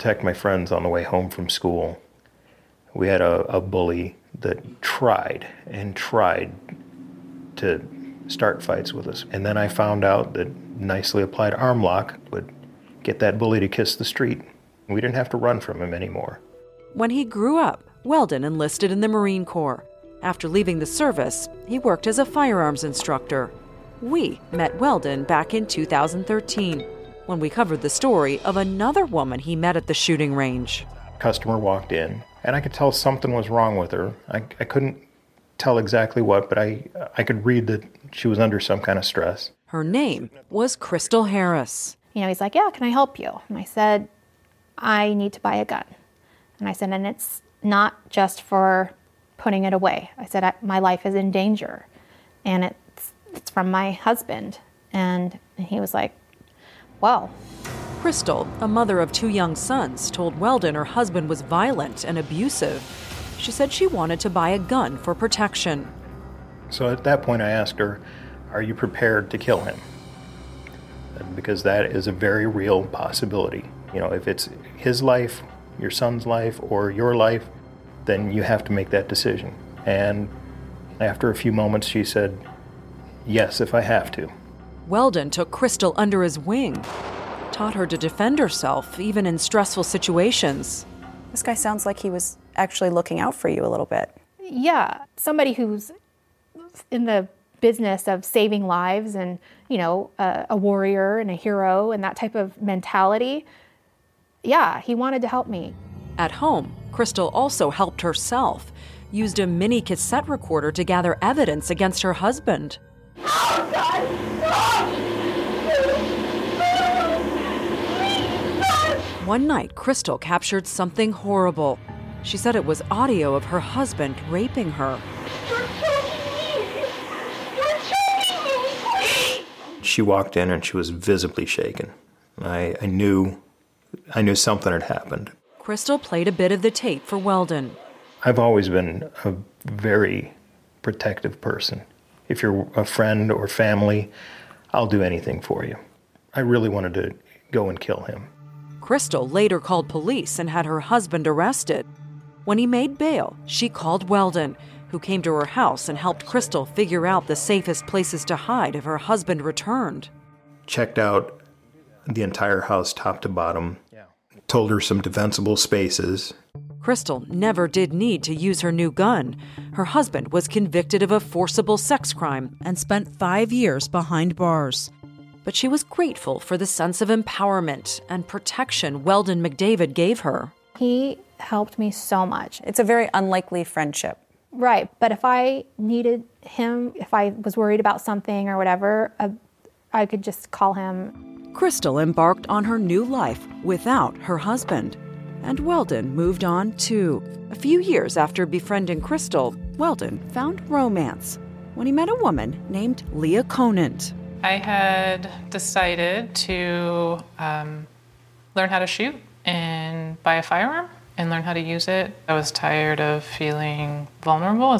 protect my friends on the way home from school, we had a, a bully that tried and tried to start fights with us. And then I found out that nicely applied arm lock would get that bully to kiss the street. We didn't have to run from him anymore. When he grew up, Weldon enlisted in the Marine Corps. After leaving the service, he worked as a firearms instructor. We met Weldon back in 2013 when we covered the story of another woman he met at the shooting range. Customer walked in, and I could tell something was wrong with her. I, I couldn't tell exactly what, but I, I could read that she was under some kind of stress. Her name was Crystal Harris. You know, he's like, Yeah, can I help you? And I said, I need to buy a gun. And I said, And it's not just for putting it away. I said, My life is in danger. And it's, it's from my husband. And, and he was like, Well, Crystal, a mother of two young sons, told Weldon her husband was violent and abusive. She said she wanted to buy a gun for protection. So at that point, I asked her, Are you prepared to kill him? Because that is a very real possibility. You know, if it's his life, your son's life, or your life, then you have to make that decision. And after a few moments, she said, Yes, if I have to. Weldon took Crystal under his wing, taught her to defend herself, even in stressful situations. This guy sounds like he was actually looking out for you a little bit. yeah, somebody who's in the business of saving lives and, you know, a, a warrior and a hero and that type of mentality. Yeah, he wanted to help me. At home, Crystal also helped herself, used a mini cassette recorder to gather evidence against her husband. One night, Crystal captured something horrible. She said it was audio of her husband raping her. She walked in and she was visibly shaken. I, I knew I knew something had happened. Crystal played a bit of the tape for Weldon. I've always been a very protective person. If you're a friend or family, I'll do anything for you. I really wanted to go and kill him. Crystal later called police and had her husband arrested. When he made bail, she called Weldon, who came to her house and helped Crystal figure out the safest places to hide if her husband returned. Checked out the entire house top to bottom. Told her some defensible spaces. Crystal never did need to use her new gun. Her husband was convicted of a forcible sex crime and spent five years behind bars. But she was grateful for the sense of empowerment and protection Weldon McDavid gave her. He helped me so much. It's a very unlikely friendship. Right, but if I needed him, if I was worried about something or whatever, uh, I could just call him. Crystal embarked on her new life without her husband. And Weldon moved on too. A few years after befriending Crystal, Weldon found romance when he met a woman named Leah Conant. I had decided to um, learn how to shoot and buy a firearm and learn how to use it. I was tired of feeling vulnerable